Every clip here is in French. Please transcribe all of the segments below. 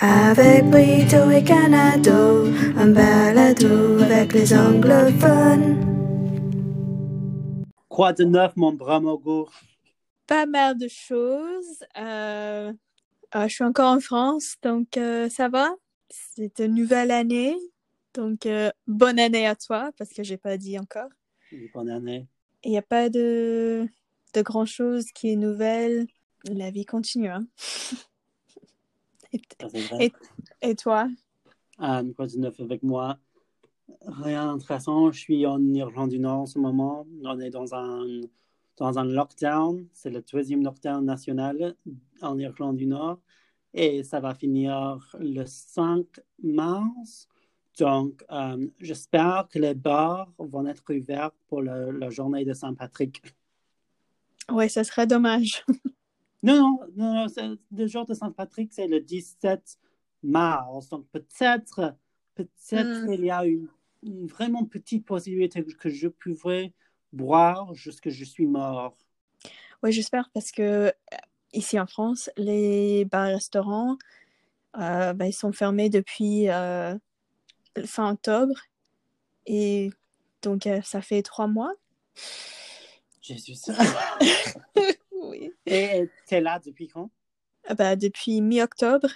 Avec Brito et Canado, un balado avec les anglophones. Quoi de neuf, mon Bramogo? Pas mal de choses. Euh, euh, je suis encore en France, donc euh, ça va. C'est une nouvelle année. Donc, euh, bonne année à toi, parce que j'ai pas dit encore. Bonne année. Il n'y a pas de, de grand chose qui est nouvelle. La vie continue. hein. et, toi? Quoi de neuf avec moi? Rien d'intéressant. Je suis en Irlande du Nord en ce moment. On est dans un, dans un lockdown. C'est le deuxième lockdown national en Irlande du Nord. Et ça va finir le 5 mars. Donc, euh, j'espère que les bars vont être ouverts pour le- la journée de Saint-Patrick. Ouais, ça serait dommage. Non, non, non, le jour de Saint-Patrick, c'est le 17 mars. Donc peut-être, peut-être Mm. il y a une, une vraiment petite possibilité que je pourrais boire jusque je suis mort. Oui, j'espère parce que euh, ici en France, les bars-restaurants, euh, ben, ils sont fermés depuis euh, fin octobre. Et donc, euh, ça fait trois mois. Jésus. Oui. Et tu es là depuis quand? Ah ben, depuis mi-octobre.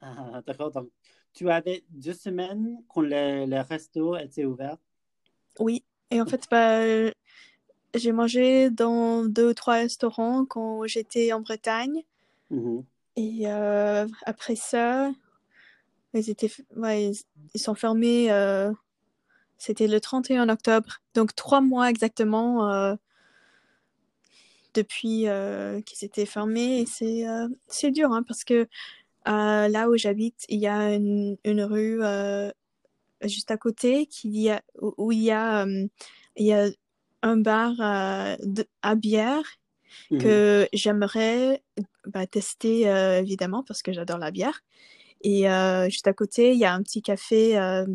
Ah, D'accord, donc tu avais deux semaines quand les, les restos étaient ouverts. Oui. Et en fait, ben, j'ai mangé dans deux ou trois restaurants quand j'étais en Bretagne. Mhm. Et euh, après ça, ils étaient, ouais, ils, ils sont fermés. euh, c'était le 31 octobre. Donc trois mois exactement euh, depuis euh, qu'ils étaient fermés. Et c'est euh, c'est dur hein, parce que euh, là où j'habite, il y a une, une rue juste à côté qui où, où il y a, il y a un bar de- à bière Mhm. que j'aimerais bah, tester euh, évidemment parce que j'adore la bière. Et euh, juste à côté, il y a un petit café euh,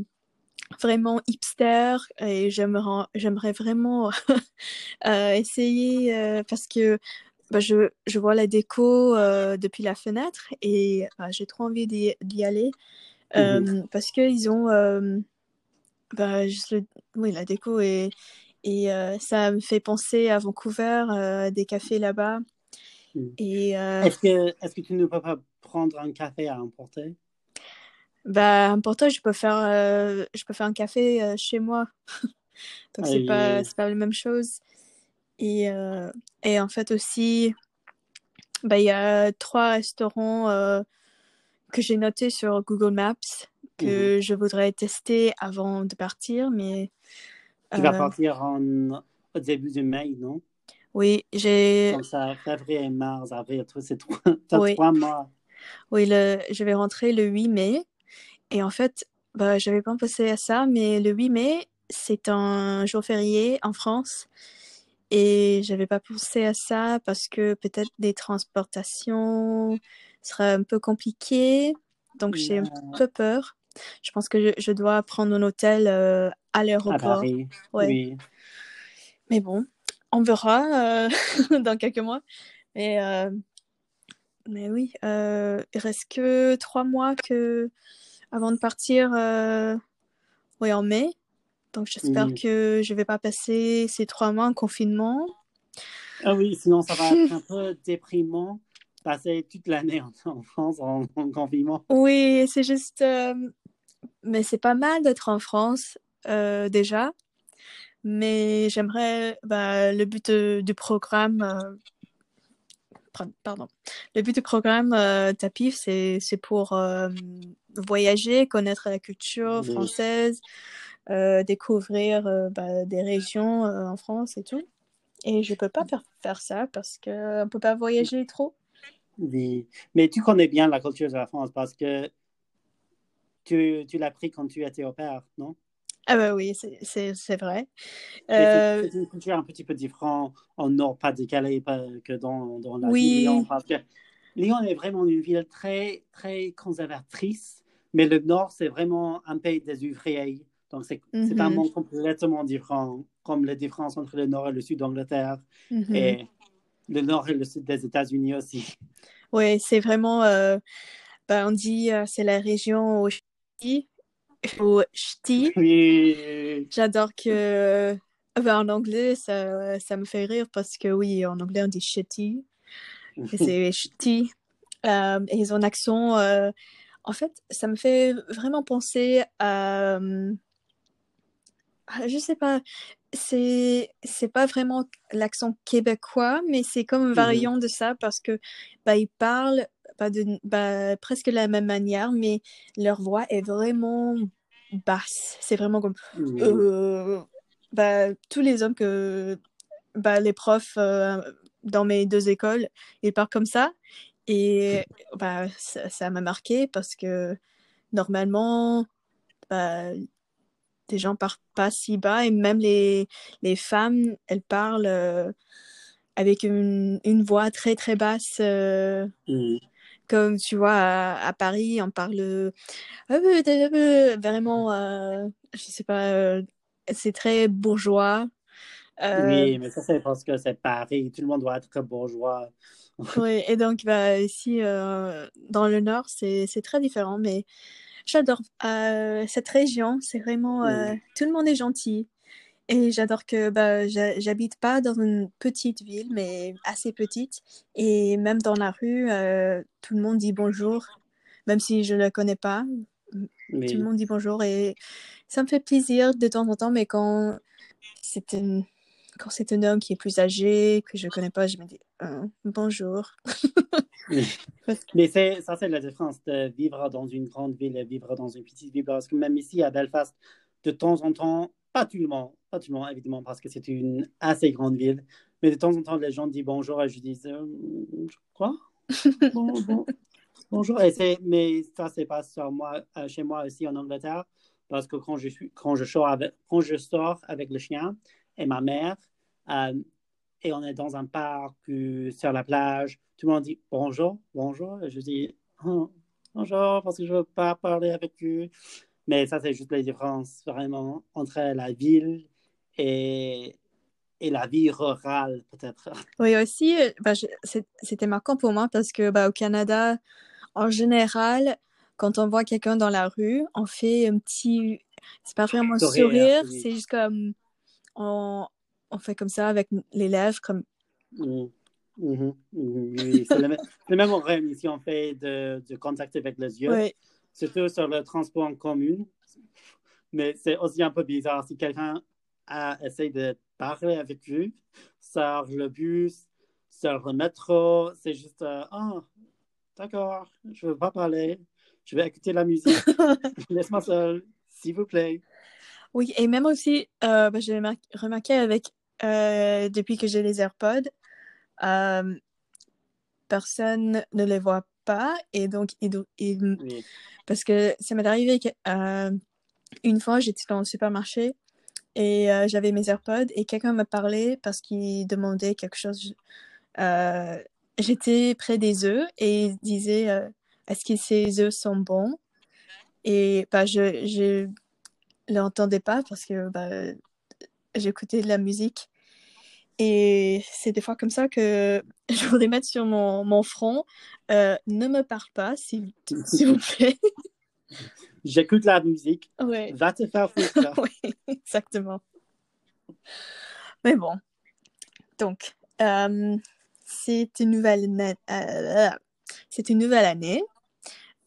vraiment hipster et j'aimerais vraiment euh, essayer euh, parce que bah, je, je vois la déco euh, depuis la fenêtre et bah, j'ai trop envie d'y aller euh, parce qu'ils ont bah, juste le- oui, la déco et, et ça me fait penser à Vancouver, des cafés là-bas. Mm. Et Est-ce que, est-ce que tu ne peux pas prendre un café à emporter? Bah, pour je peux faire, euh, je peux faire un café euh, chez moi. Donc, c'est pas, c'est pas la même chose. Et, euh, et en fait aussi, bah, il y a trois restaurants que j'ai notés sur Google Maps que je voudrais tester avant de partir. Mais Tu vas partir en, au début de mai, non? oui, j'ai, Comme ça, février, mars, avril, c'est trois, Oui. trois mois. oui, le, je vais rentrer le 8 mai. Et en fait, bah, j'avais pas pensé à ça, mais le 8 mai, c'est un jour férié en France. Et j'avais pas pensé à ça parce que peut-être des transportations seraient un peu compliquées. Donc j'ai un peu peur. Je pense que je, je dois prendre un hôtel euh, à l'aéroport. Ouais. Oui. Mais bon, on verra euh, dans quelques mois. Mais, euh, mais oui, il reste que trois mois que avant de partir euh, en mai. Donc j'espère que je vais pas passer ces trois mois en confinement. Ah oui, sinon ça va être un peu déprimant passer toute l'année en, en France en, en confinement. Oui, c'est juste... euh, mais c'est pas mal d'être en France euh, déjà. Mais j'aimerais... bah, le but de- du programme... euh, pardon. Le but du programme euh, TAPIF, c'est c'est pour euh, voyager, connaître la culture française, euh, découvrir euh, bah, des régions euh, en France et tout. Et je peux pas faire, faire ça parce que on peut pas voyager trop. Oui. Mais tu connais bien la culture de la France parce que tu, tu l'as pris quand tu étais au père, non? Ah bah oui, c'est- vrai. C'est- Euh, C'est une culture un petit peu différente en Nord, pas décalée pas que dans, dans la Oui. ville de Lyon. Parce que Lyon est vraiment une ville très, très conservatrice, mais le Nord, c'est vraiment un pays des ouvriers. Donc, c'est c'est un Mhm. monde complètement différent, comme la différence entre le Nord et le Sud d'Angleterre, mhm. et le Nord et le Sud des États-Unis aussi. Oui, c'est vraiment. euh, bah, on dit euh, c'est la région au ch'ti. Au ch'ti. Oui. J'adore que bah, en anglais ça, ça me fait rire parce que oui en anglais on dit ch'ti c'est ch'ti Euh, et ils ont un accent euh, en fait ça me fait vraiment penser à euh, ah, je sais pas c'est c'est pas vraiment l'accent québécois mais c'est comme un Mhm. variant de ça parce que bah ils parlent pas de bah, presque de la même manière mais leur voix est vraiment basse c'est vraiment comme Oui. euh, bah, tous les hommes que bah, les profs euh, dans mes deux écoles ils parlent comme ça et bah ça m'a marqué parce que normalement bah, des gens parlent pas si bas et même les, les femmes, elles parlent euh, avec une, une voix très très basse. euh, Mhm. comme tu vois, à, à Paris, on parle euh, euh, vraiment, je sais pas, c'est très bourgeois. Oui, mais ça, c'est parce que c'est Paris. Tout le monde doit être bourgeois. oui, et donc bah, ici, euh, dans le nord, c'est très différent, mais j'adore euh, cette région, c'est vraiment, euh, tout le monde est gentil. Et j'adore que bah, j'ha- j'habite pas dans une petite ville, mais assez petite. Et même dans la rue, tout le monde dit bonjour, même si je ne le connais pas. Tout le monde dit bonjour et ça me fait plaisir de temps en temps, mais quand c'est un, quand c'est un homme qui est plus âgé, que je connais pas, je me dis euh, bonjour. Mais c'est, ça, c'est la différence de vivre dans une grande ville et vivre dans une petite ville. Parce que même ici, à Belfast, de temps en temps, pas tout le monde, pas tout le monde, évidemment, parce que c'est une assez grande ville, mais de temps en temps, les gens disent bonjour et je dis, euh, quoi? Bon, bon, bonjour. Et mais ça, c'est pas sur moi, euh, chez moi aussi en Angleterre, parce que quand je, suis, quand je, sors, avec, quand je sors avec le chien et ma mère, euh, et on est dans un parc euh, sur la plage, tout le monde dit bonjour, bonjour, et je dis oh, bonjour parce que je veux pas parler avec eux. Mais ça, c'est juste la différence vraiment entre la ville et, et la vie rurale, peut-être. Oui, aussi, euh, bah, c'était marquant pour moi parce que bah, au Canada, en général, quand on voit quelqu'un dans la rue, on fait un petit. C'est pas vraiment un Sourire, sourire, oui. c'est juste comme. On, on fait comme ça avec les lèvres, comme. Oui, c'est le, même- le même problème ici, on fait de, de contact avec les yeux, Oui, surtout sur le transport en commun. Mais c'est aussi un peu bizarre. Si quelqu'un a essayé de parler avec eux sur le bus, sur le métro, c'est juste euh, ah d'accord, je veux pas parler, je vais écouter la musique, laisse-moi seul, s'il vous plaît. Oui, et même aussi, euh, bah, j'ai mar- remarqué avec. euh, depuis que j'ai les AirPods, euh, personne ne les voit pas et donc Oui. Parce que ça m'est arrivé que, euh, fois, j'étais dans le supermarché et j'avais mes AirPods et quelqu'un m'a parlé parce qu'il demandait quelque chose. J'étais près des œufs et il disait Est-ce que ces œufs sont bons? Et bah, je je l'entendais pas parce que bah, j'écoutais de la musique. Et c'est des fois comme ça que je voudrais mettre sur mon, mon front euh, Ne me parle pas, s'il s'il vous plaît. J'écoute la musique, ouais. va te faire foutre. oui, exactement. Mais bon, donc, euh, c'est une nouvelle année. euh, c'est une nouvelle année.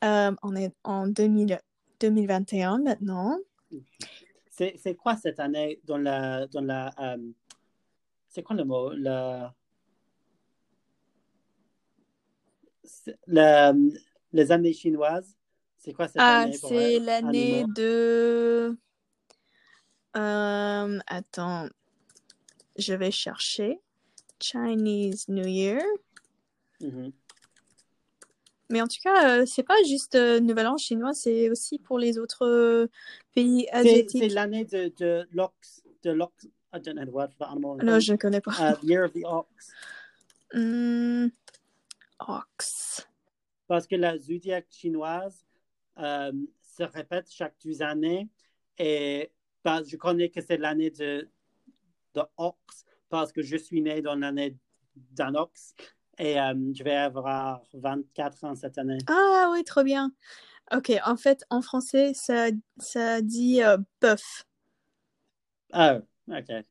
Euh, on est en 2000 2021 maintenant. C'est c'est quoi cette année dans la dans la euh, c'est quoi le mot? La les années chinoises c'est quoi cette Ah, année c'est l'année de... Euh, attends, je vais chercher. Chinese New Year. Mhm. Mais en tout cas, euh, c'est pas juste euh, Nouvel An chinois, c'est aussi pour les autres euh, pays C'est c'est asiatiques. l'année de de l'ox de l'ox I don't know the word for that animal Non, je ne connais pas. Uh, the year of the ox Hmm, Ox. parce que la zodiaque chinoise euh, se répète chaque deux années et bah, je connais que c'est l'année de, de ox parce que je suis né dans l'année d'un ox Et euh, je vais avoir 24 ans cette année. Ah oui, trop bien. Ok, en fait, en français, ça, ça dit euh, bœuf. Ah, ok.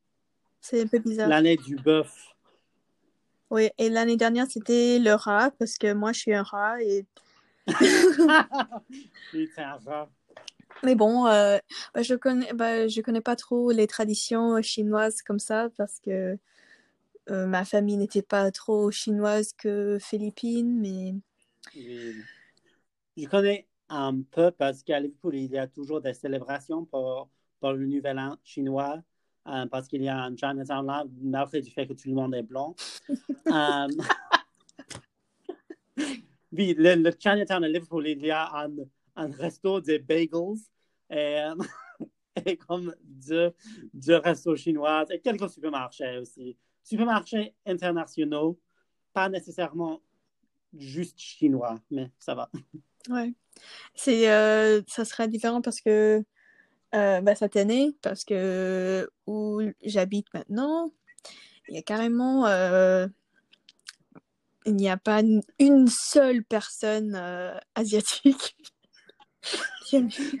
C'est un peu bizarre. L'année du bœuf. Oui, et l'année dernière, c'était le rat, parce que moi, je suis un rat. Et... Oui, un rat. Mais bon, euh, bah, je connais, bah, je connais pas trop les traditions chinoises comme ça, parce que euh, ma famille n'était pas trop chinoise que philippine, mais Oui. Je connais un peu parce qu'à Liverpool, il y a toujours des célébrations pour, pour le Nouvel An chinois, euh, parce qu'il y a un Chinatown là, malgré du fait que tout le monde est blanc. Euh, oui, le, le Chinatown à Liverpool, il y a un, un resto de bagels et, et comme deux, deux restos chinois et quelques supermarchés aussi. Supermarchés internationaux, pas nécessairement juste chinois, mais ça va. ouais. C'est, euh, ça sera différent parce que euh, bah, cette année, parce que où j'habite maintenant, il y a carrément, euh, il n'y a pas une une seule personne euh, asiatique.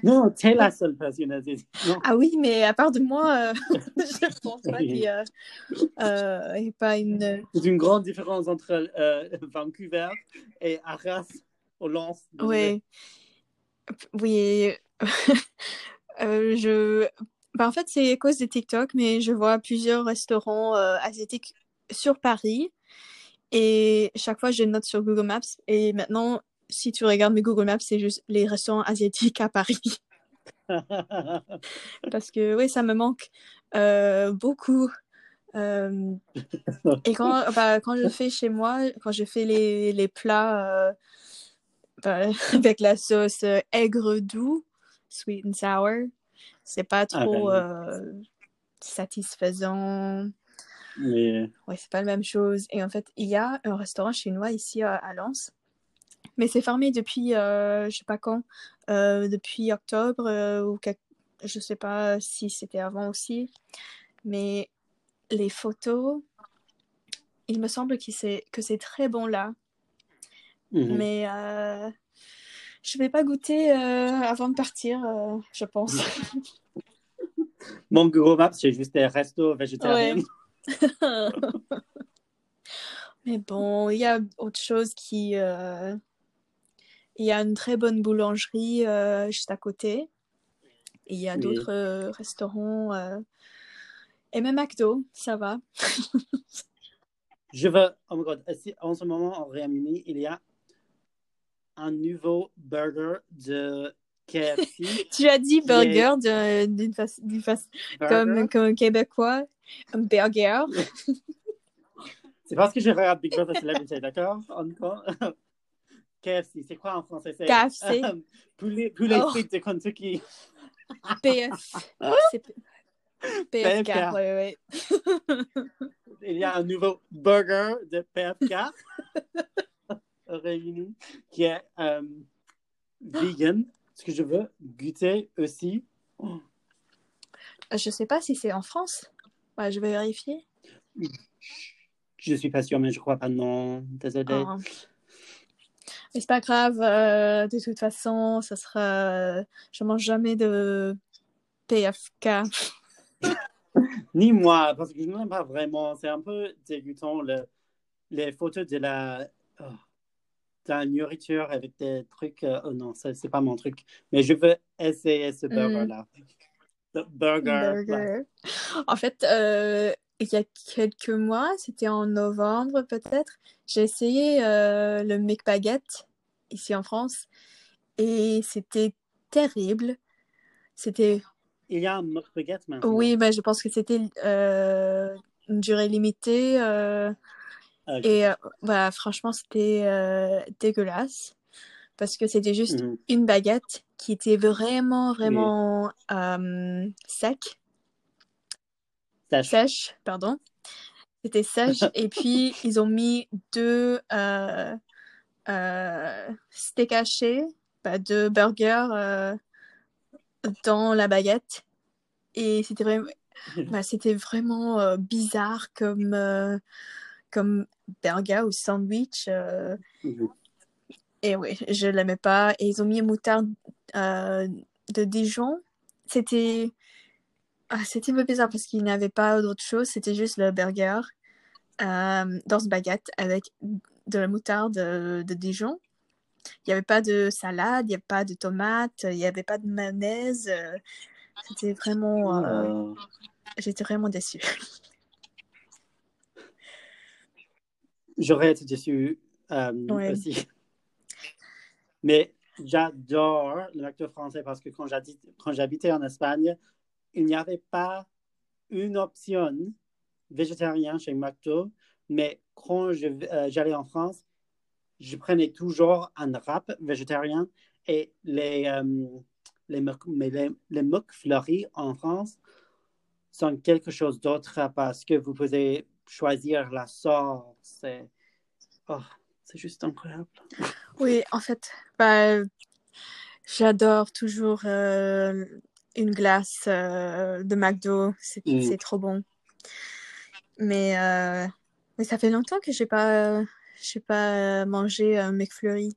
Non, t'es la seule personne. Non. Ah oui, mais à part de moi, euh, je pense pas qu'il y a, euh, y a pas une. C'est une grande différence entre euh, Vancouver et Arras au Lance. Oui. Oui. Euh, je. bah, en fait, c'est à cause de TikTok, mais je vois plusieurs restaurants asiatiques sur Paris. Et chaque fois, je note sur Google Maps. Et maintenant, si tu regardes mes Google Maps, c'est juste les restaurants asiatiques à Paris. Parce que oui, ça me manque euh, beaucoup. Euh, et quand, bah, quand je fais chez moi, quand je fais les, les plats euh, bah, avec la sauce aigre doux, sweet and sour, c'est pas trop euh, satisfaisant. Mais, Ouais, c'est pas la même chose. Et en fait, il y a un restaurant chinois ici à, à Lens, mais c'est fermé depuis, euh, je sais pas quand, euh, depuis octobre euh, ou quel- je sais pas si c'était avant aussi. Mais les photos, il me semble que c'est que c'est très bon là. mhm. Mais euh, je vais pas goûter euh, avant de partir, euh, je pense. Mon Google Maps, c'est juste des restos végétariens. Mais bon, il y a autre chose qui... Il y a une très bonne boulangerie euh, juste à côté. Et il y a d'autres euh, restaurants. euh, Et même McDo, ça va. Je veux, oh my god, ici, en ce moment, en Royaume-Uni, il y a un nouveau burger de KFC. Tu as dit burger de- d'une façon comme, comme un québécois. Un burger. C'est parce que je regarde Big Brother Celebrity, d'accord? Encore. KFC, c'est quoi en français? C'est KFC. euh, poulet, poulet Oh. frites de Kentucky. PF. C'est P- PFK, ouais, ouais. Il y a un nouveau burger de PFK au Royaume-Uni qui est euh, vegan. Ce que je veux goûter aussi. Je sais pas si c'est en France. Ouais, je vais vérifier. Je suis pas sûre, mais je crois pas. Non, désolé. Ah. Mais c'est pas grave, euh, de toute façon, ça sera. Je mange jamais de PFK. Ni moi, parce que je n'aime pas vraiment. C'est un peu dégoûtant le, les photos de la, oh, de la nourriture avec des trucs. euh, oh non, ça, c'est pas mon truc. Mais je veux essayer ce burger-là. Le burger. Burger. En fait, euh, il y a quelques mois, c'était en novembre peut-être, j'ai essayé euh, le McBaguette ici en France et c'était terrible. C'était Il y a un McBaguette maintenant. Oui, mais je pense que c'était euh, une durée limitée. euh, et voilà, franchement, c'était dégueulasse. Parce que c'était juste Mhm. une baguette qui était vraiment, vraiment sec, Sèche. sèche, pardon. C'était sèche. et puis, ils ont mis deux euh, euh, steaks hachés, bah, deux burgers euh, dans la baguette. Et c'était vraiment, bah, c'était vraiment euh, bizarre comme, euh, comme burger ou sandwich. Mhm. et oui, je l'aimais pas. Et ils ont mis moutarde de Dijon. C'était ah, c'était un peu bizarre parce qu'il n'y avait pas d'autre chose. C'était juste le burger euh, dans ce baguette avec de la moutarde euh, de Dijon. Il n'y avait pas de salade, il n'y avait pas de tomates, il n'y avait pas de mayonnaise. euh, C'était vraiment... euh, J'étais vraiment déçue. J'aurais été déçu euh, Ouais. aussi. Mais j'adore le McDo français parce que quand j'habitais en Espagne, il n'y avait pas une option végétarienne chez McDo. Mais quand euh, j'allais en France, je prenais toujours un wrap végétarien et les, euh, les, mais McFlurry en France sont quelque chose d'autre parce que vous pouvez choisir la sauce. Oh, c'est juste incroyable. Oui, en fait, bah, j'adore toujours euh, une glace euh, de McDo. C'est Mm. c'est trop bon. Mais, euh, mais ça fait longtemps que j'ai pas, j'ai pas mangé un McFlurry.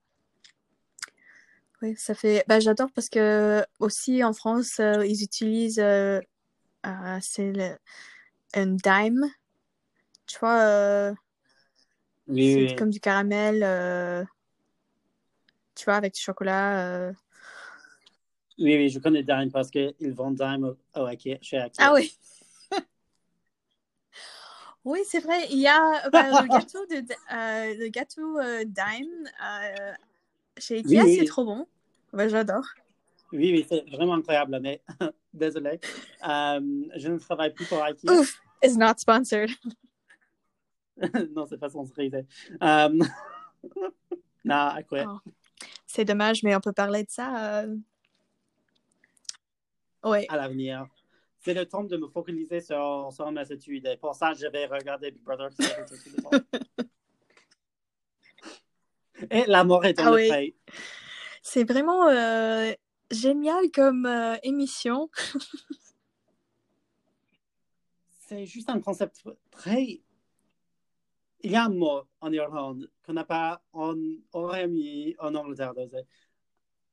Oui, ça fait. Bah, j'adore parce que aussi en France, euh, ils utilisent euh, euh, c'est le... un dime. Tu vois, euh, Oui, c'est oui. comme du caramel. euh, Tu vois, avec du chocolat. Euh. oui, oui, je connais Dime parce qu'ils vendent Dime au, au Ikea- chez Ikea. Ah oui. Oui, c'est vrai. Il y a bah, le gâteau de euh, le gâteau euh, Dime euh, chez Ikea, Oui, oui. c'est trop bon. Bah, j'adore. Oui, oui, c'est vraiment incroyable, mais désolé. Euh, je ne travaille plus pour Ikea. Ouf, it's not sponsored. non, c'est pas sponsorisé. Euh, non, Ikea. Oh. C'est dommage, mais on peut parler de ça. Ouais. à l'avenir. C'est le temps de me focaliser sur, sur mes études. Et pour ça, je vais regarder Big Brother. Et l'amour est dans Ah le oui. C'est vraiment euh, génial comme euh, émission. C'est juste un concept très. Il y a un mot en Irlande qu'on n'a pas en Royaume-Uni, en Angleterre.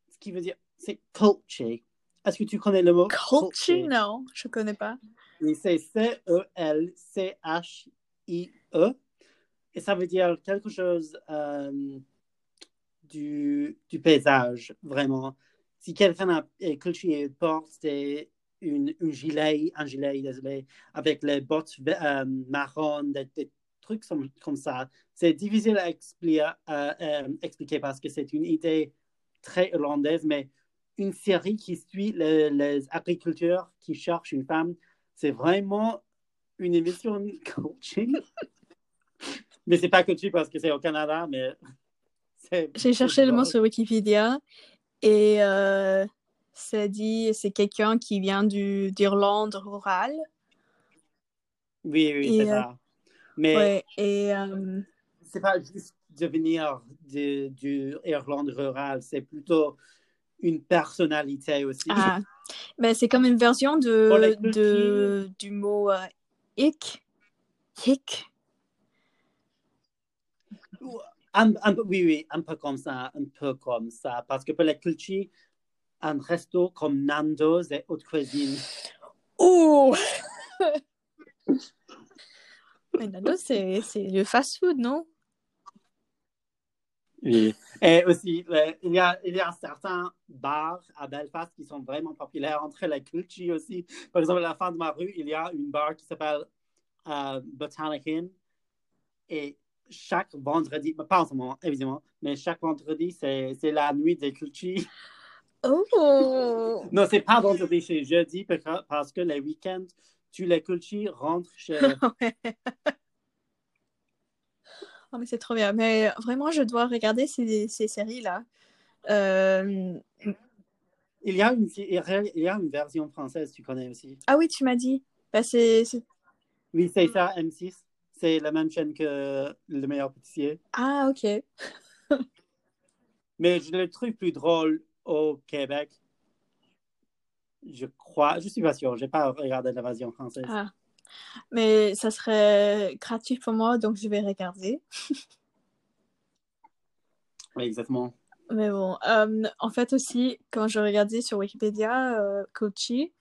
Ce qui veut dire, c'est culture. Est-ce que tu connais le mot Culture, non, je connais pas. C'est C-E-L-C-H-I-E. Et ça veut dire quelque chose euh, du, du paysage, vraiment. Si quelqu'un a- cultivé et porte des- une, une gilet, un gilet, désolé, avec les bottes euh, marron, des, des trucs comme, comme ça, c'est difficile à expliquer, euh, expliquer parce que c'est une idée très irlandaise, mais une série qui suit les, les agriculteurs qui cherchent une femme, c'est vraiment une émission coaching. mais c'est pas coaching parce que c'est au Canada, mais. J'ai cherché le mot sur Wikipédia et euh, ça dit c'est quelqu'un qui vient du d'Irlande rurale. Oui, oui, c'est euh, ça. Mais Ouais, et euh, c'est pas juste de, du Irlande rural, c'est plutôt une personnalité aussi. ah, ben, c'est comme une version de, les de du mot euh, hic. Hic. Un, un peu- oui, oui, un peu comme ça, un peu comme ça. Parce que pour la culture, un resto comme Nando's et haute cuisine, Oh! Mais Nando, c'est c'est le fast-food, non? Et aussi, le- il, y a, il y a certains bars à Belfast qui sont vraiment populaires entre la culture aussi. Par exemple, à la fin de ma rue, il y a une bar qui s'appelle euh, Botanic Inn. Et chaque vendredi, pas en ce moment, évidemment, mais chaque vendredi, c'est la nuit des cultures. Oh! Non, c'est pas vendredi, c'est jeudi parce que- parce que les week-ends, tu les cultures rentrent chez. Oh, mais c'est trop bien. Mais vraiment, je dois regarder ces, ces séries-là. Euh, Il y, a une, il y a une version française, tu connais aussi. Ah oui, tu m'as dit. Bah, c'est- Oui, c'est ça, M6. C'est la même chaîne que Le meilleur pâtissier. Ah, ok. Mais je le trouve plus drôle au Québec. Je crois, je suis pas sûr, j'ai pas regardé la version française. Ah. Mais ça serait gratuit pour moi, donc je vais regarder. Oui, exactement. Mais bon, euh, en fait aussi, quand je regardais sur Wikipédia, euh, Kochi,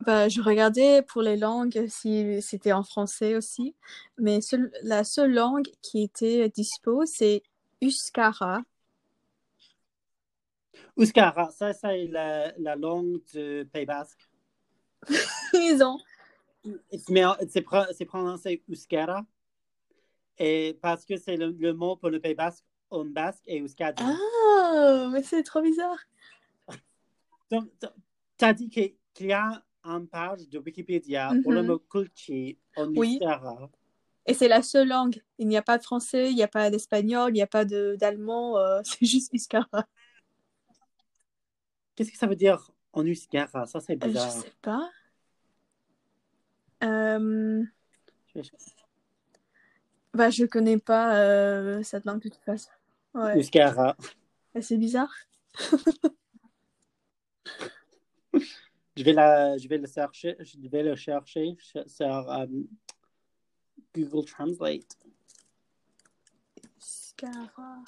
bah, je regardais pour les langues si c'était en français aussi. Mais seul- la seule langue qui était dispo, c'est Euskara. Euskara, ça, c'est la, la langue du Pays Basque. Ils ont. Mais c'est c'est prononcé Euskara. Et parce que c'est le, le mot pour le Pays Basque en basque et Euskadi. Ah, mais c'est trop bizarre. Donc, tu as dit qu'il y a une page de Wikipédia pour le Mhm. mot culture en Oui. Euskara. Et c'est la seule langue. Il n'y a pas de français, il n'y a pas d'espagnol, il n'y a pas d'allemand, euh, c'est juste Euskara. Qu'est-ce que ça veut dire en Euskara? Ça, c'est Euh, Je bizarre. sais pas. Euh, Je- bah, je connais pas euh, cette langue de toute façon. Ouais, c'est bizarre. Je vais, la, je vais le chercher, je vais le chercher sur euh, Google Translate. Euskara.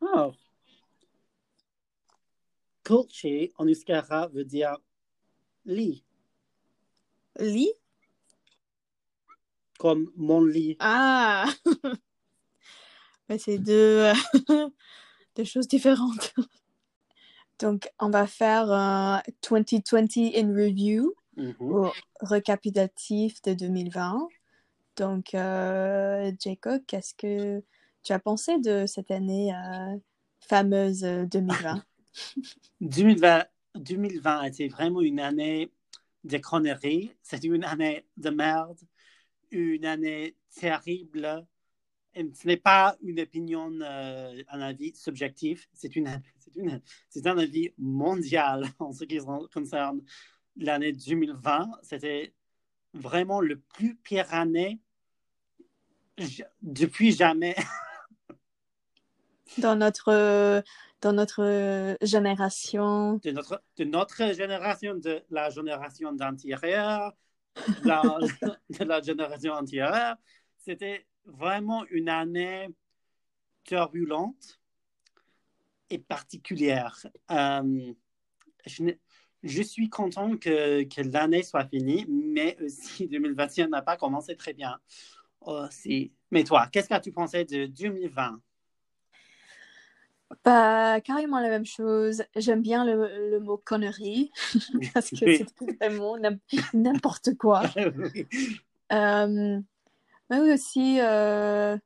Oh. Culture en Euskara veut dire lit, Lit? Comme mon lit. Ah! Mais c'est deux, deux choses différentes. Donc, on va faire un 2020 in review, Mhm. ou récapitulatif de 2020. Donc, euh, Jacob, qu'est-ce que tu as pensé de cette année euh, fameuse euh, 2020? 2020, 2020 a été vraiment une année de conneries. C'était une année de merde, une année terrible. Et ce n'est pas une opinion, euh, un avis subjectif, c'est une, c'est une, c'est un avis mondial en ce qui concerne l'année 2020. C'était vraiment le plus pire année j- depuis jamais. Dans notre, dans notre génération. de notre, de notre génération, de la génération d'antérieure, de de la génération antérieure. C'était vraiment une année turbulente et particulière. Euh, je, suis content que, que l'année soit finie, mais aussi 2021 n'a pas commencé très bien. Aussi. Mais toi, qu'est-ce que tu pensais de 2020? Pas carrément la même chose. J'aime bien le, le mot connerie parce que c'est vraiment n'im- n'importe quoi. Oui. Euh, mais oui aussi, euh,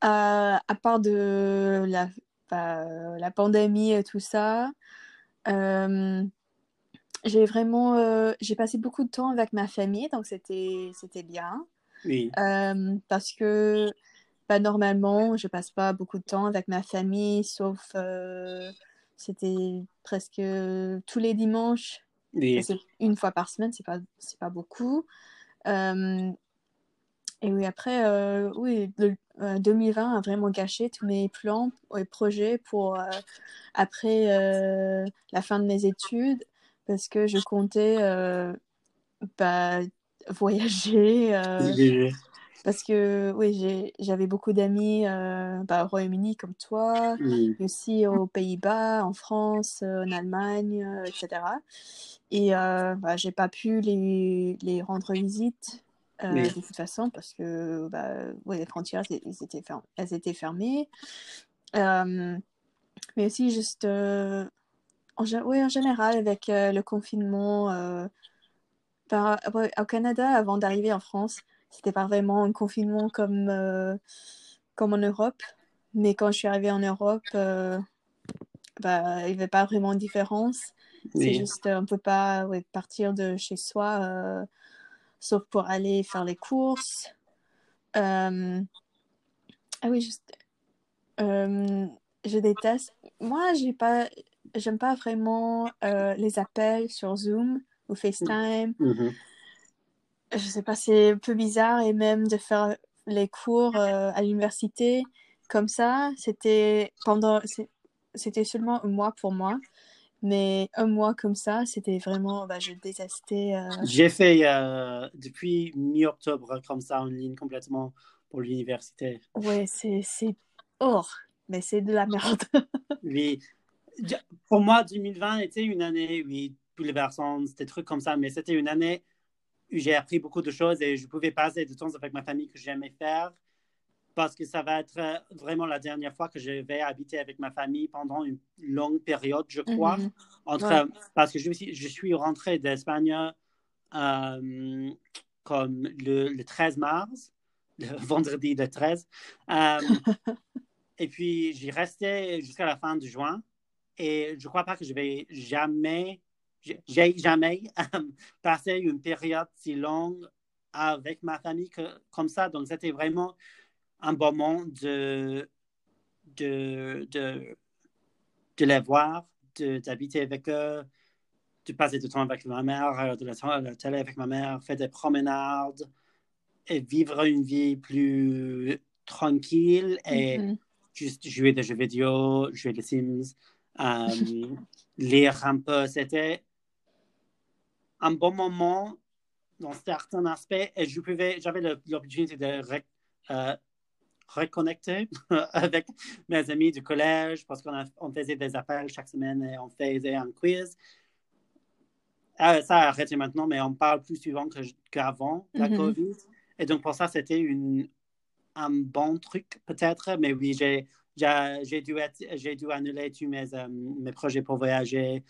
à, à part de la, bah, la pandémie et tout ça, euh, j'ai vraiment, euh, j'ai passé beaucoup de temps avec ma famille, donc c'était, c'était bien. Oui. Euh, parce que bah, normalement, je passe pas beaucoup de temps avec ma famille, sauf euh, c'était presque tous les dimanches. Oui. Une fois par semaine, c'est pas, c'est pas beaucoup. Euh, et oui, après, euh, oui, le- euh, 2020 a vraiment gâché tous mes plans et projets pour après la fin de mes études, parce que je comptais bah, voyager. Oui. Parce que oui, j'avais beaucoup d'amis euh, bah, au Royaume-Uni comme toi, Oui. mais aussi aux Pays-Bas, en France, euh, en Allemagne, euh, etc. Et euh, bah, j'ai pas pu les, les rendre visite euh, Oui. de toute façon parce que bah, ouais, les frontières elles, étaient, fer- elles étaient fermées. Mais aussi juste en, ouais, en général avec le confinement par- ouais, au Canada avant d'arriver en France, c'était pas vraiment un confinement comme, euh, comme en Europe. Mais quand je suis arrivée en Europe, euh, bah, il n'y avait pas vraiment de différence. C'est juste, euh, on peut pas ouais, partir de chez soi, euh, sauf pour aller faire les courses. Ah oui, juste, je déteste. Moi, j'ai pas, j'aime pas vraiment les appels sur Zoom ou FaceTime. Mhm. Je sais pas, c'est un peu bizarre et même de faire les cours euh, à l'université comme ça, c'était pendant, c'était seulement un mois pour moi. Mais un mois comme ça, c'était vraiment, bah, je détestais. euh, J'ai fait euh, depuis mi-octobre comme ça en ligne complètement pour l'université. Ouais, c'est, c'est, oh, mais c'est de la merde. Oui. Pour moi, 2020 était une année, oui, bouleversante, c'était des trucs comme ça, mais c'était une année j'ai appris beaucoup de choses et je pouvais passer du temps avec ma famille que j'aimais faire parce que ça va être euh, vraiment la dernière fois que je vais habiter avec ma famille pendant une longue période, je crois. Mhm. Entre, Ouais. Parce que je, suis- je suis rentré d'Espagne euh, comme le, le 13 mars, le vendredi le 13. Euh, et puis, j'y restais jusqu'à la fin de juin. Et je ne crois pas que je vais jamais, j'ai jamais euh, passé une période si longue avec ma famille que, comme ça. Donc, c'était vraiment un bon moment de, de, de, de les voir, de- d'habiter avec eux, de passer du temps avec ma mère, regarder la, la- télé avec ma mère, faire des promenades et vivre une vie plus tranquille et Mhm. juste jouer des jeux vidéo, jouer des Sims, euh, lire un peu. C'était un bon moment dans certains aspects et je pouvais, j'avais l'opportunité de euh, reconnecter avec mes amis du collège parce qu'on on faisait des appels chaque semaine et on faisait un quiz. Euh, ça a arrêté maintenant, mais on parle plus souvent que- qu'avant la Mhm. COVID. Et donc, pour ça, c'était une, un bon truc, peut-être. Mais oui, j'ai dû, être- j'ai dû annuler tous mes, euh, mes projets pour voyager.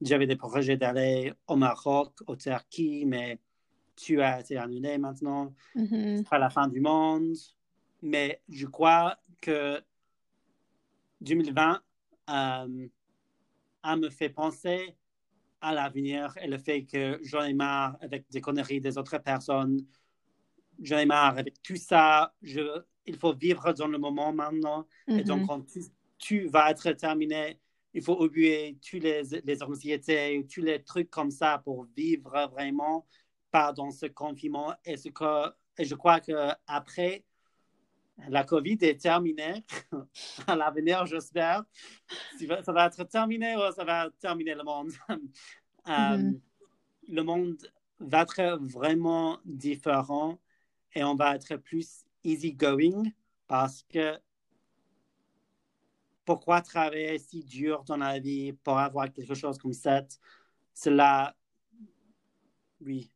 J'avais des projets d'aller au Maroc, au Turquie, mais tu as été annulé maintenant. C'est pas la fin du monde. Mais je crois que 2020 euh, a me fait penser à l'avenir et le fait que j'en ai marre avec des conneries des autres personnes. J'en ai marre avec tout ça. Je, il faut vivre dans le moment maintenant. Et donc, Mhm. quand tu, tu vas être terminé, il faut oublier toutes les, les anxiétés, tous les trucs comme ça pour vivre vraiment pas dans ce confinement. Et, ce que, et je crois qu'après, la COVID est terminée. à l'avenir, j'espère. Ça va être terminé ou ça va terminer le monde? Euh, Mhm. Le monde va être vraiment différent et on va être plus easygoing parce que pourquoi travailler si dur dans la vie pour avoir quelque chose comme ça? Cela, oui,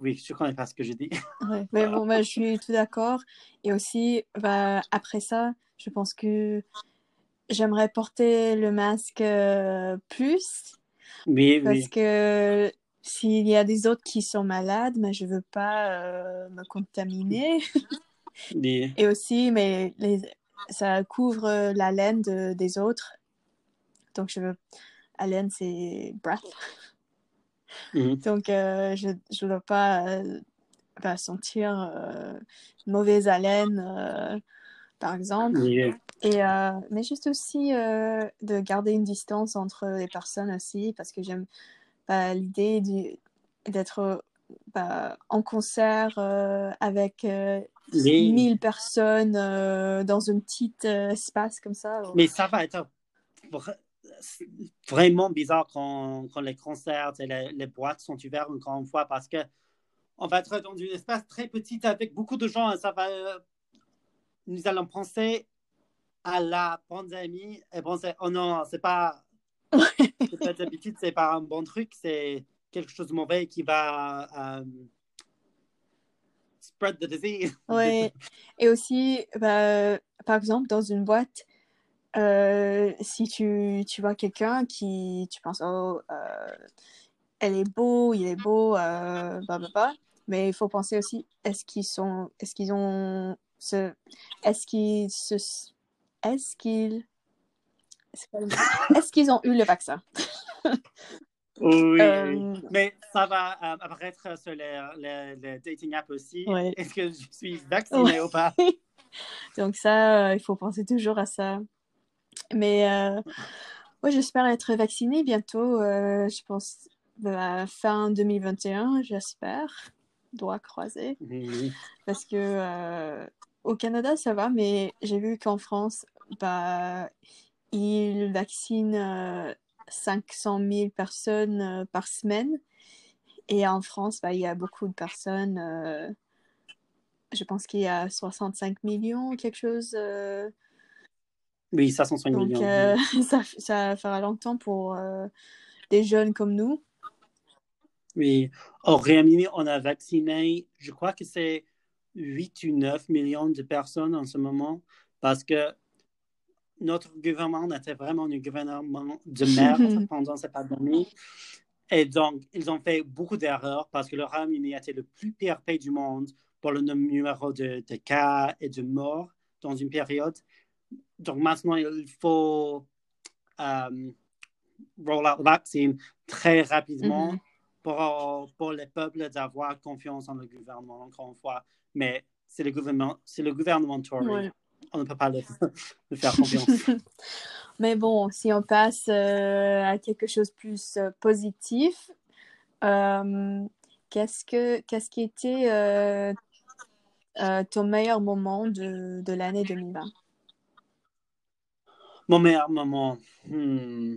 oui, je ne connais pas ce que je dis. Ouais, mais bon, je suis tout d'accord. Et aussi, bah, après ça, je pense que j'aimerais porter le masque euh, plus Oui, parce oui, que s'il y a des autres qui sont malades, mais je veux pas euh, me contaminer. oui. Et aussi, mais les, ça couvre la laine de- des autres. Donc, je veux. Haleine, c'est breath. Mhm. Donc, euh, je ne dois pas euh, bah, sentir euh, mauvaise haleine, euh, par exemple. Et, euh, mais juste aussi euh, de garder une distance entre les personnes aussi, parce que j'aime bah, l'idée d'être bah, en concert euh, avec euh, oui. 1000 personnes euh, dans un petit euh, espace comme ça. Mais ça va être vra- vraiment bizarre quand, quand les concerts et les, les boîtes sont ouvertes encore une fois parce que on va être dans un espace très petit avec beaucoup de gens et ça va euh, nous allons penser à la pandémie et penser oh non c'est pas c'est pas d'habitude c'est pas un bon truc c'est quelque chose de mauvais qui va euh, spread the disease Ouais. Et aussi, bah, par exemple, dans une boîte, euh, si tu, tu vois quelqu'un qui, tu penses, oh, euh, elle est beau, il est beau, bah. Mais il faut penser aussi, est-ce qu'ils sont, est-ce qu'ils ont ce, est-ce qu'ils est-ce qu'ils, est-ce qu'ils ont eu le vaccin? Oui, Euh, mais ça va euh, apparaître sur les, les, les dating apps aussi. Ouais. Est-ce que je suis vaccinée ou pas? Donc ça, euh, il faut penser toujours à ça. Mais euh, ouais, j'espère être vaccinée bientôt. euh, je pense bah, fin 2021, j'espère. Doigt croisé. Oui. Parce que euh, au Canada, ça va, mais j'ai vu qu'en France, bah, ils vaccinent euh, 500 000 personnes euh, par semaine. Et en France, bah, il y a beaucoup de personnes. euh, je pense qu'il y a 65 millions, quelque chose. euh, Oui, ça, 105 donc, millions. euh, ça, ça fera longtemps pour euh, des jeunes comme nous. Oui, au Royaume-Uni, on a vacciné, je crois que c'est 8 ou 9 millions de personnes en ce moment, parce que notre gouvernement était vraiment un gouvernement de merde pendant cette pandémie. Et donc, ils ont fait beaucoup d'erreurs parce que le Royaume-Uni était le plus pire pays du monde pour le numéro de, de cas et de morts dans une période. Donc maintenant, il faut euh, roll out le vaccin très rapidement Mhm. pour, pour les peuples d'avoir confiance en le gouvernement, encore une fois. Mais c'est le gouvernement, c'est le gouvernement Tory. Ouais. On ne peut pas le, le faire confiance. Mais bon, si on passe euh, à quelque chose de plus euh, positif, euh, qu'est-ce que qu'est-ce qui était ton meilleur moment de, de l'année 2020? Mon meilleur moment, hmm,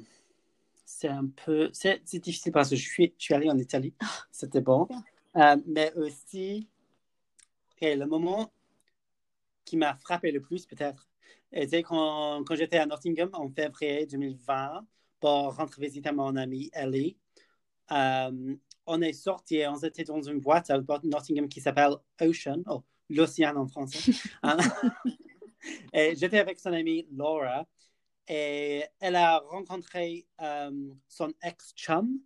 c'est un peu, c'est difficile parce que je suis, je suis allé en Italie, c'était bon. Mais aussi, et le moment qui m'a frappé le plus peut-être, était quand, quand j'étais à Nottingham en février 2020 pour rentrer visiter mon amie Ellie. Euh, on est sorti, on était dans une boîte à Nottingham qui s'appelle Ocean, oh, l'océan en français. Euh, et j'étais avec son amie Laura et elle a rencontré euh, son ex-chum.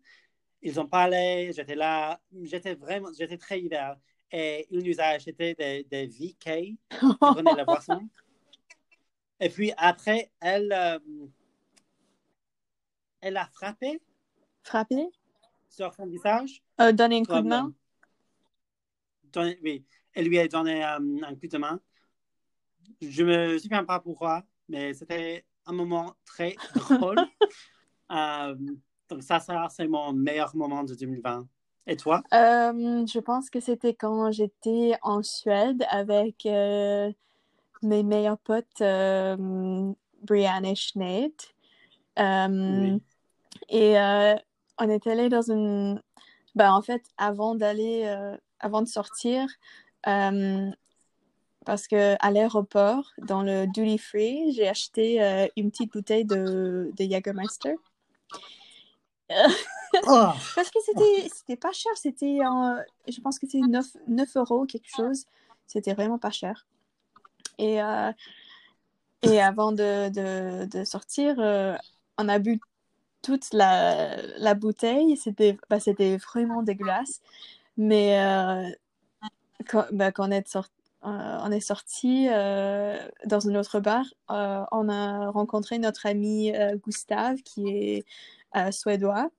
Ils ont parlé, j'étais là, j'étais vraiment, j'étais très hiver. Et il nous a acheté des, des VK, connais la boisson. Et puis après, elle, euh, elle a frappé Frappé? sur son visage. Euh, donner un coup de main? donné- oui, elle lui a donné euh, un coup de main. Je me souviens pas pourquoi, mais c'était un moment très drôle. Euh, donc ça, ça c'est mon meilleur moment de 2020. Et toi? Euh, je pense que c'était quand j'étais en Suède avec euh, mes meilleurs potes, euh, Brianne et Sinead. Euh, Oui. Et on est allé dans une... Ben, en fait, avant d'aller, avant de sortir, parce que à l'aéroport, dans le duty free, j'ai acheté une petite bouteille de, de Jägermeister. Oh! Parce que c'était c'était pas cher, c'était en- je pense que c'était 9, 9 euros quelque chose. C'était vraiment pas cher. Et, euh, et avant de, de, de sortir, euh, on a bu toute la, la bouteille. C'était bah, c'était vraiment dégueulasse. Mais euh, quand, bah, quand on est sorti, on est sorti euh, dans un autre bar, euh, on a rencontré notre ami euh, Gustave qui est euh, suédois.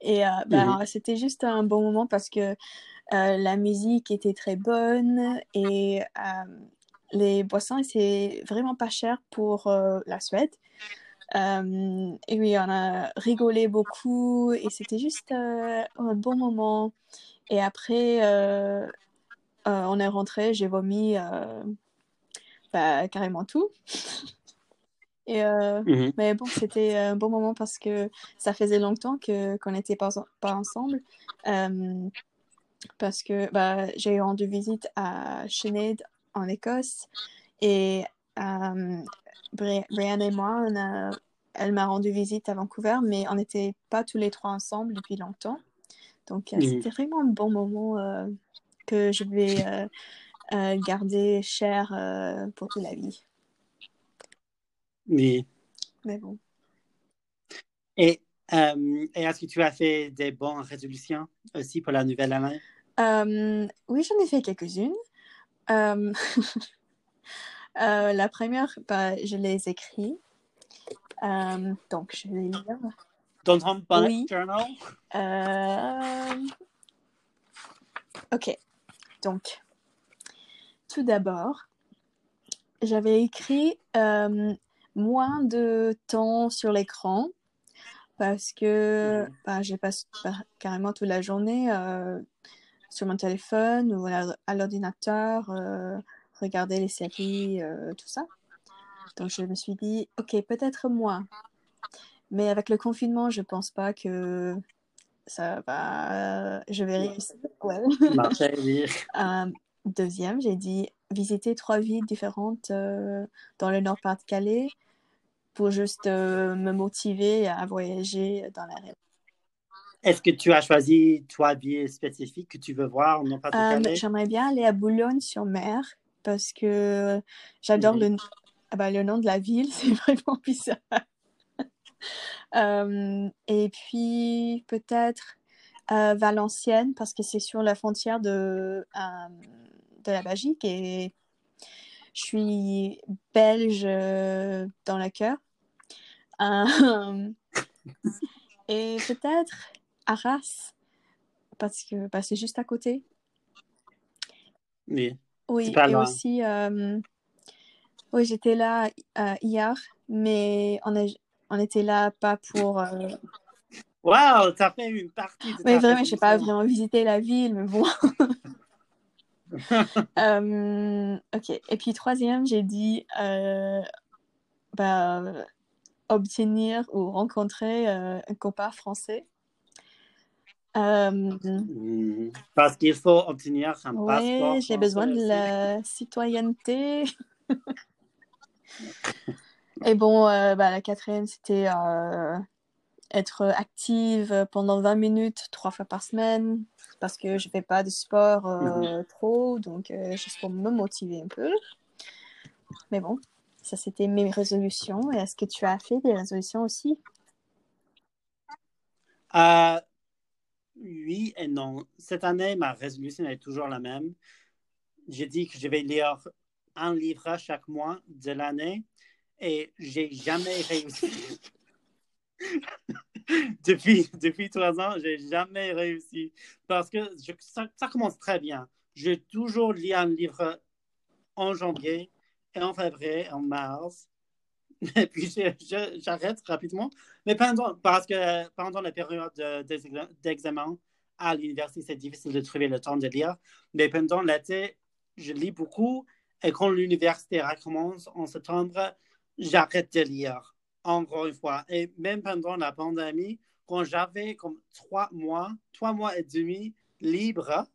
Et euh, ben, c'était juste un bon moment parce que euh, la musique était très bonne et euh, les boissons, c'est vraiment pas cher pour la Suède. Euh, et oui, on a rigolé beaucoup et c'était juste euh, un bon moment. Et après, euh, on est rentré, j'ai vomi bah, carrément tout. Et euh, Mhm. mais bon, c'était un bon moment parce que ça faisait longtemps que qu'on n'était pas, pas ensemble. Euh, parce que bah, j'ai rendu visite à Sinead en Écosse et euh, Bri- Brianne et moi, on a- elle m'a rendu visite à Vancouver, mais on n'était pas tous les trois ensemble depuis longtemps. Donc euh, Mhm. c'était vraiment un bon moment que je vais garder cher pour toute la vie. Oui. Mais bon. Et, euh, et est-ce que tu as fait des bonnes résolutions aussi pour la nouvelle année? Euh, oui, j'en ai fait quelques-unes. Euh, la première, bah, je les écris. Donc, je vais lire. Dans ton bullet Oui. journal? Ok. Donc, tout d'abord, j'avais écrit euh, moins de temps sur l'écran parce que Mhm. bah, je passe bah, carrément toute la journée euh, sur mon téléphone ou à, l'ordinateur, euh, regarder les séries, euh, tout ça. Donc je me suis dit, ok, peut-être moins. Mais avec le confinement, je pense pas que ça va. Je vais réussir. Ouais. Deuxième, j'ai dit visiter trois villes différentes dans le Nord-Pas-de-Calais pour juste euh, me motiver à voyager dans la région. Est-ce que tu as choisi trois villes spécifiques que tu veux voir au Euh, Nord-Pas-de-Calais? j'aimerais bien aller à Boulogne-sur-Mer parce que j'adore le... ah bah, le nom de la ville, c'est vraiment bizarre. Euh, et puis peut-être euh, Valenciennes parce que c'est sur la frontière de, euh, de la Belgique et je suis belge euh, dans le cœur. Euh, et peut-être Arras parce que bah, c'est juste à côté. Oui. Oui, pas et loin. aussi, euh, oui, j'étais là euh, hier, mais on, est, on était là pas pour. euh, Wow, tu as fait une partie de ta vraiment, je n'ai pas vraiment visité la ville, mais bon. Euh, ok, et puis troisième, j'ai dit euh, bah, obtenir ou rencontrer euh, un copain français. Parce qu'il faut obtenir un passeport. oui, j'ai besoin de la citoyenneté. Et bon, bah, la quatrième, c'était être active pendant 20 minutes, trois fois par semaine, parce que je fais pas de sport euh, trop, donc euh, juste pour me motiver un peu. Mais bon, ça c'était mes résolutions. Et est-ce que tu as fait des résolutions aussi? Euh, oui et non. Cette année, ma résolution est toujours la même. J'ai dit que je vais lire un livre chaque mois de l'année et j'ai jamais réussi. depuis, depuis trois ans, j'ai jamais réussi parce que ça, commence très bien. J'ai toujours lu un livre en janvier et en février, en mars. Et puis j'arrête rapidement. Mais pendant, parce que pendant la période de- d'exa- d'examen à l'université, c'est difficile de trouver le temps de lire. Mais pendant l'été, je lis beaucoup. Et quand l'université recommence en septembre, j'arrête de lire, encore une fois. Et même pendant la pandémie, quand j'avais comme trois mois, trois mois et demi libres,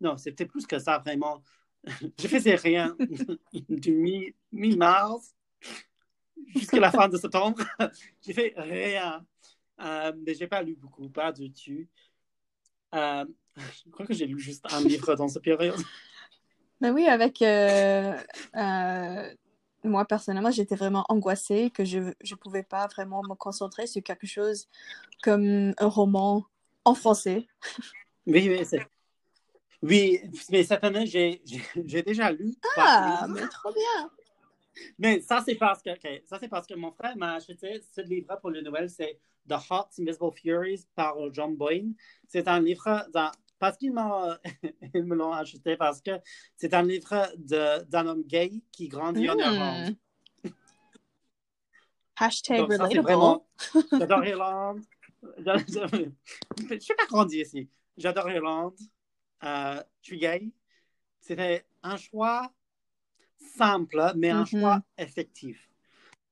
non, c'était plus que ça vraiment. Je faisais rien du mi- mi-mars jusqu'à la fin de septembre. J'ai fait rien. Euh, mais j'ai pas lu beaucoup, pas du tout. Euh, je crois que j'ai lu juste un livre dans cette période. Ben oui, avec euh, euh, moi personnellement, j'étais vraiment angoissée que je je pouvais pas vraiment me concentrer sur quelque chose comme un roman en français. Oui, oui, c'est- oui, mais cette année, j'ai j'ai- j'ai déjà lu. Ah, mais trop bien. Mais ça, c'est parce que, ça, c'est parce que mon frère m'a acheté ce livre pour le Noël. C'est The Hot Invisible Furies par John Boyne. C'est un livre d'un- parce qu'ils ils me l'ont acheté parce que c'est un livre d'un homme gay qui grandit en Hmm. Irlande. Hashtag Donc, relatable. vraiment. J'adore Irlande. Je ne suis pas grandi ici. J'adore Irlande. Euh, je suis gay. C'était un choix simple, mais un choix effectif.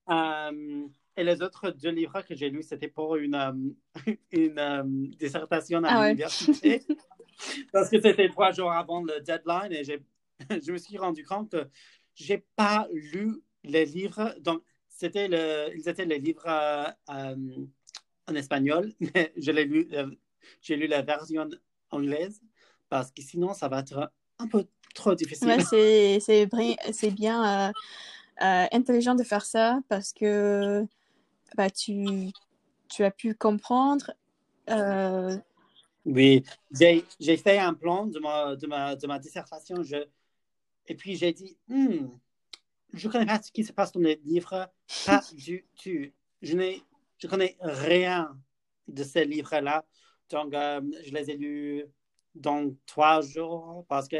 Euh, et les autres deux livres que j'ai lus, c'était pour une, euh, une euh, dissertation à Ah ouais. Parce que c'était trois jours avant le deadline et je me suis rendu compte que j'ai pas lu les livres. Donc, c'était le, ils étaient les livres euh, euh, en espagnol, mais je l'ai lu, euh, j'ai lu la version anglaise parce que sinon, ça va être un peu trop difficile. Ouais, c'est c'est bri- c'est bien euh, intelligent de faire ça parce que bah, tu, tu as pu comprendre. Oui, j'ai fait un plan de ma, de ma, de ma dissertation. Je, et puis j'ai dit, Hmm, je ne connais pas ce qui se passe dans les livres, pas du tout. Je je connais rien de ces livres-là. Donc, euh, je les ai lus dans trois jours parce que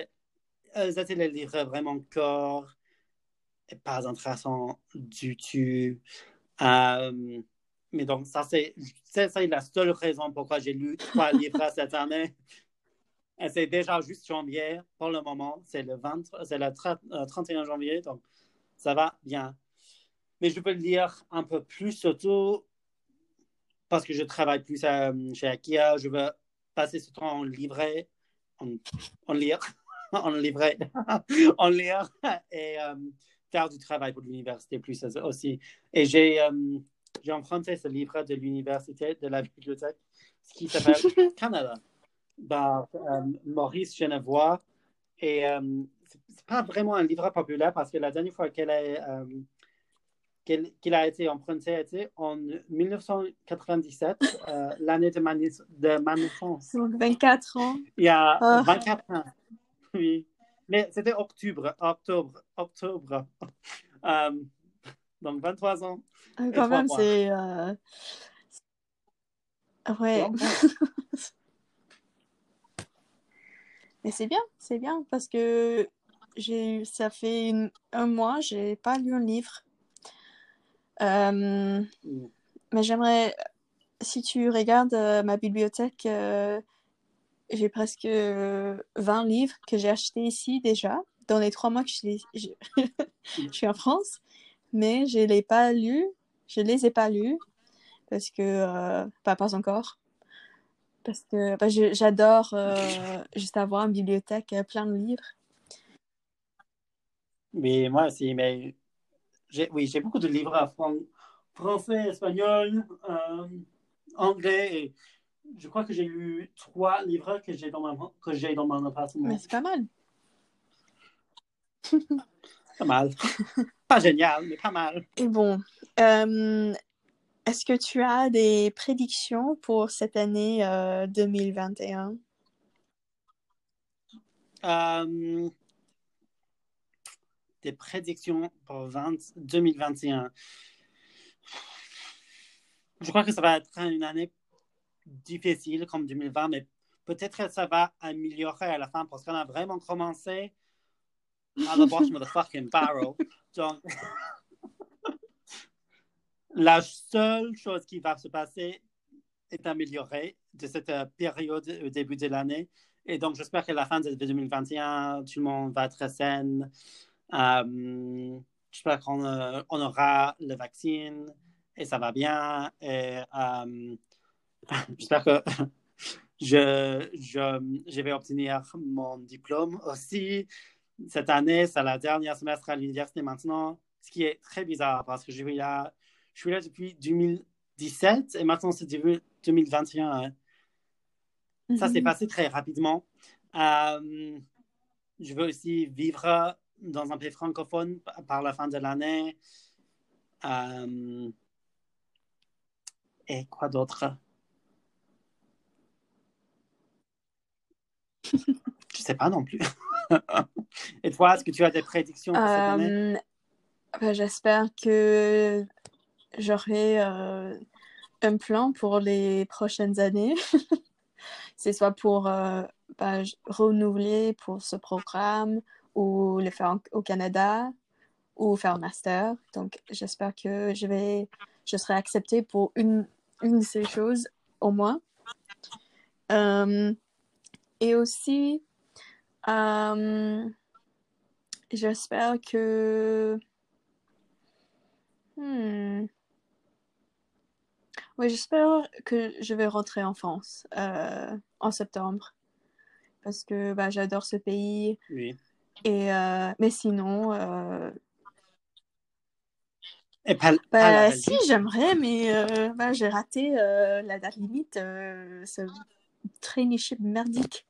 euh, c'était les livres vraiment courts et pas intéressants du tout. Euh, mais donc, ça, c'est la seule raison pourquoi j'ai lu trois livres cette année. Et c'est déjà juste janvier pour le moment. C'est le, 20 c'est le 30 euh, 31 janvier, donc ça va bien. Mais je peux lire un peu plus, surtout parce que je travaille plus à- chez Ikea, je veux passer ce temps en livret, en, en lire, en livret, en lire et euh, faire du travail pour l'université plus aussi. Et j'ai euh, j'ai emprunté ce livre de l'université, de la bibliothèque, ce qui s'appelle Canada, par euh, Maurice Genevois. Et euh, c'est c'est pas vraiment un livre populaire parce que la dernière fois qu'elle euh, qu'il a été emprunté était en 1997, euh, l'année de ma, de ma naissance. Donc 24 ans. Il y a Ah. 24 ans. Oui. Mais c'était octobre, octobre, octobre. Donc 23 ans. Ah, Quand même, c'est... euh, Ouais. Mais c'est bien, c'est bien parce que j'ai, ça fait une- un mois, j'ai pas lu un livre. Euh, mais j'aimerais, si tu regardes euh, ma bibliothèque, euh, j'ai presque euh, 20 livres que j'ai achetés ici déjà, dans les trois mois que je, les- je, je suis en France, mais je les pas lus, je les ai pas lus parce que, euh, pas, pas encore. Parce que bah, j'adore euh, juste avoir une bibliothèque euh, plein de livres. Mais moi aussi, mais oui, j'ai beaucoup de livres en fran- français, espagnol, euh, anglais. Et je crois que j'ai lu trois livres que j'ai dans, ma, que j'ai dans mon appartement. Mais c'est pas mal. Pas mal. pas génial, mais pas mal. Et bon, euh, est-ce que tu as des prédictions pour cette année euh, 2021? Euh, des prédictions pour 20 2021. Je crois que ça va être une année difficile comme 2020, mais peut-être que ça va améliorer à la fin parce qu'on a vraiment commencé à the bottom of the fucking barrel. Donc, la seule chose qui va se passer est améliorée de cette euh, période au début de l'année. Et donc, j'espère qu'à la fin de 2021, tout le monde va être sain. Euh, j'espère qu'on euh, aura le vaccin et ça va bien. Et j'espère que je, je vais obtenir mon diplôme aussi cette année. C'est la dernière semestre à l'université maintenant, ce qui est très bizarre parce que je suis là, je suis là depuis 2017 et maintenant c'est 2021. hein. Ça s'est Mhm. passé très rapidement. Euh, je veux aussi vivre dans un pays francophone par la fin de l'année. Euh, et quoi d'autre? Je sais pas non plus. Et toi, est-ce que tu as des prédictions pour cette année? Euh, ben, j'espère que j'aurai euh, un plan pour les prochaines années. C'est soit pour euh, j- renouveler pour ce programme ou le faire au Canada ou faire un master. Donc, j'espère que je vais, je serai acceptée pour une, une de ces choses au moins. Et aussi, euh, j'espère que... Hmm. Oui, j'espère que je vais rentrer en France euh, en septembre parce que bah, j'adore ce pays. Oui. Et, euh, mais sinon, euh, Et pas, bah, si, j'aimerais, mais bah, j'ai raté la date limite. Ce traineeship merdique.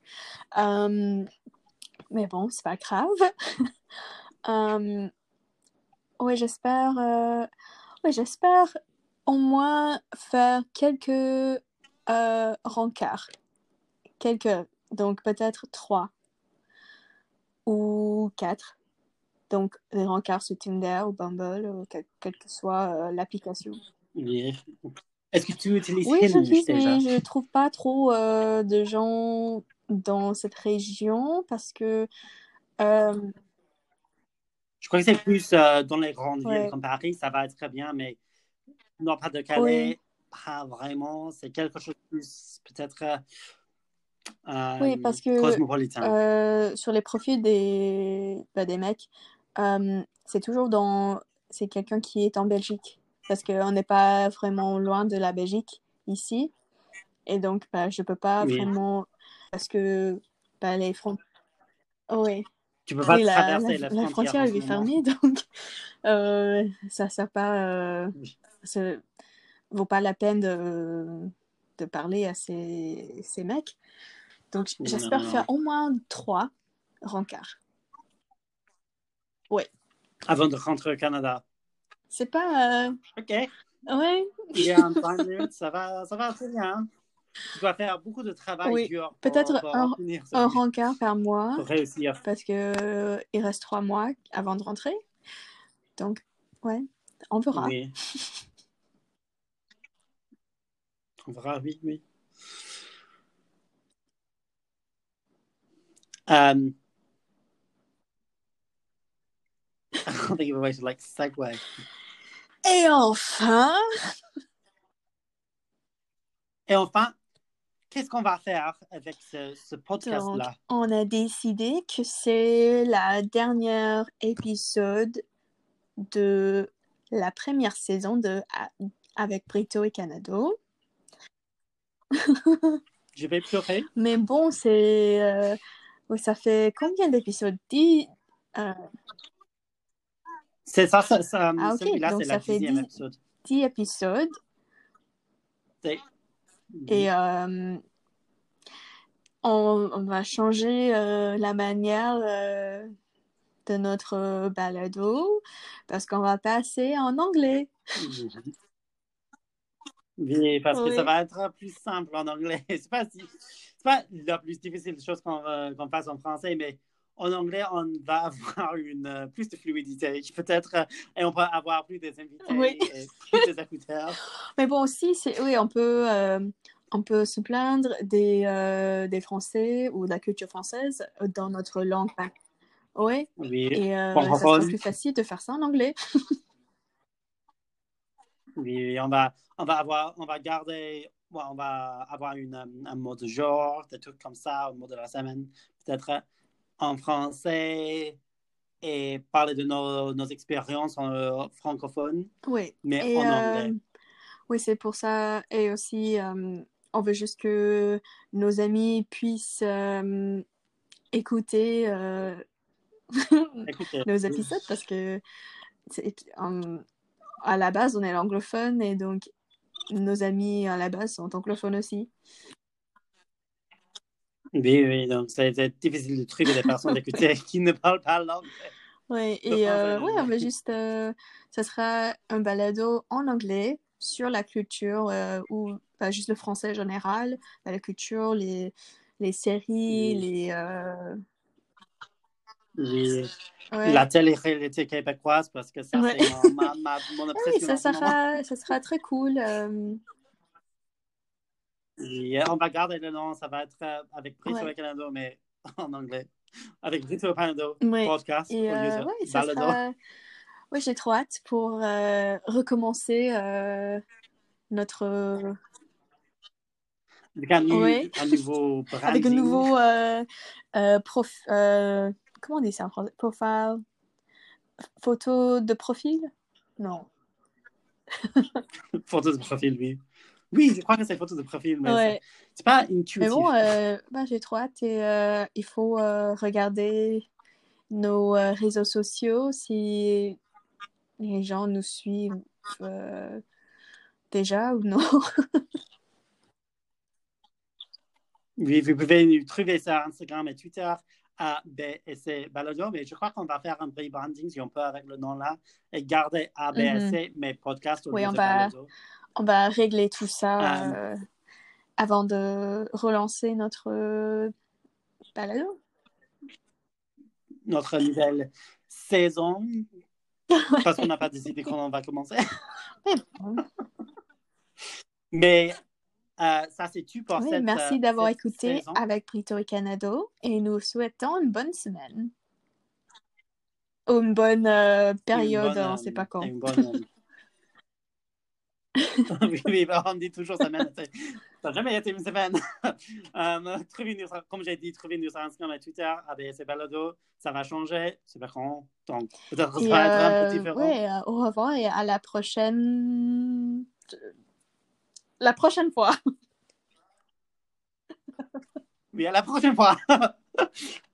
Mais bon, c'est pas grave. Euh, ouais, j'espère, euh, ouais, j'espère au moins faire quelques euh, rencarts. Quelques, donc peut-être trois ou quatre. Donc, des rencarts sur Tinder ou Bumble ou quel- quelle que soit euh, l'application. Oui. Est-ce que tu utilises Oui, Hinge j'utilise, déjà? mais je trouve pas trop euh, de gens dans cette région parce que euh, Je crois que c'est plus euh, dans les grandes villes comme Paris, ça va être très bien, mais non, pas de Oui. Calais, pas vraiment. C'est quelque chose de plus peut-être euh, Oui, parce que cosmopolitain. sur les profils des, bah, des mecs, c'est toujours dans... C'est quelqu'un qui est en Belgique. Parce qu'on n'est pas vraiment loin de la Belgique. ici. Et donc, bah, je peux pas Oui. vraiment. Parce que bah, les frontières. Oui. Tu peux pas la, traverser la- la, la frontière elle est fermée, donc euh, ça pas. Euh, ça vaut pas la peine de, de parler à ces, ces mecs. Donc j'espère faire au moins trois rencarts. Avant de rentrer au Canada. C'est pas. euh, OK. Ouais, Il y a un ça va, ça va très bien. Tu dois faire beaucoup de travail Oui. dur pour, Peut-être pour un- un rencard par mois pour réussir. parce que euh, il reste trois mois avant de rentrer. Donc, ouais, on verra. Oui. On verra, oui, oui. Um, I don't think of a way to like segue. Et enfin, Et enfin, qu'est-ce qu'on va faire avec ce, ce podcast-là? on a décidé que c'est la dernière épisode de la première saison de avec Brito et Canado. Je vais pleurer. Mais bon, c'est euh, ça fait combien d'épisodes? Dix- euh, C'est ça, ça, ça Ah, celui-là, c'est la fait dixième dix- épisode. 10 épisodes. Et euh, on, on va changer euh, la manière euh, de notre balado parce qu'on va passer en anglais. Oui, parce que ça va être plus simple en anglais. C'est pas si, pas la plus difficile chose qu'on qu'on fasse en français, mais en anglais, on va avoir une euh, plus de fluidité, peut-être, euh, et on peut avoir plus des invités Oui. et plus des écouteurs. Mais bon, aussi, oui, on peut, euh, on peut se plaindre des, euh, des Français ou de la culture française dans notre langue. Oui, Oui, et euh, ça sera plus facile de faire ça en anglais. Oui, on va, on va avoir, on va garder, on va avoir une, un mot de jour, des trucs comme ça, un mot de la semaine, peut-être en français et parler de nos, nos expériences en euh, francophone, Oui. mais Et, en euh, anglais. oui, c'est pour ça. Et aussi, euh, on veut juste que nos amis puissent euh, écouter nos épisodes parce que à la base, on est anglophone et donc nos amis à la base sont anglophones aussi. Oui, oui, donc c'est c'est difficile de trouver des personnes d'écouter qui ne parlent pas l'anglais. Le et euh, ouais, on veut juste. euh, ça sera un balado en anglais sur la culture, euh, ou pas juste le français en général, bah, la culture, les, les séries, Oui. les. euh, Oui. ouais. La télé-réalité québécoise, parce que ça, Ouais. c'est ma, ma, mon Oui, obsession. ça ce moment. sera, ça sera très cool. Euh, euh, on va garder le nom, ça va être euh, avec Brito Ouais. et Canado, mais en anglais. Avec Brito et Canado, Ouais. podcast, Et euh, de ouais, ça balado. sera. Ouais, j'ai trop hâte pour euh, recommencer euh, notre. Avec un, nu- Ouais. un nouveau branding. Avec un nouveau euh, euh, prof, euh, comment on dit ça en français? Profile? Photo de profil? Non. Photo de profil, oui. Oui, je crois que c'est photo de profil, mais Ouais. c'est- pas Mais intuitif. bon, euh, bah, j'ai trop hâte et euh, il faut euh, regarder nos réseaux sociaux si les gens nous suivent déjà ou non? Oui, vous pouvez nous trouver sur Instagram et Twitter à BSC Balado, mais je crois qu'on va faire un rebranding, si on peut, avec le nom-là, et garder ABSC, mais podcast au. Oui, on va- Balado. On va régler tout ça Ah. euh, avant de relancer notre euh, balado. Notre nouvelle saison, parce qu'on n'a pas décidé quand on va commencer. Mais euh, ça, c'est tout pour Oui, cette merci d'avoir écouté saison? avec Brito et Canado et nous souhaitons une bonne semaine. Ou une bonne euh, Une période, bonne, on euh, sait pas quand. une bonne, oui, oui, bah, on dit toujours semaine. c'est- Ça n'a jamais été une semaine. Trouvez-nous sur- comme j'ai dit, trouvez-nous sur Instagram et Twitter, ABS Balado. Ça va changer. C'est pas quand. Donc, peut-être que ça va être un peu euh, différent. ouais, euh, au revoir et à la prochaine la prochaine fois. Oui, à la prochaine fois.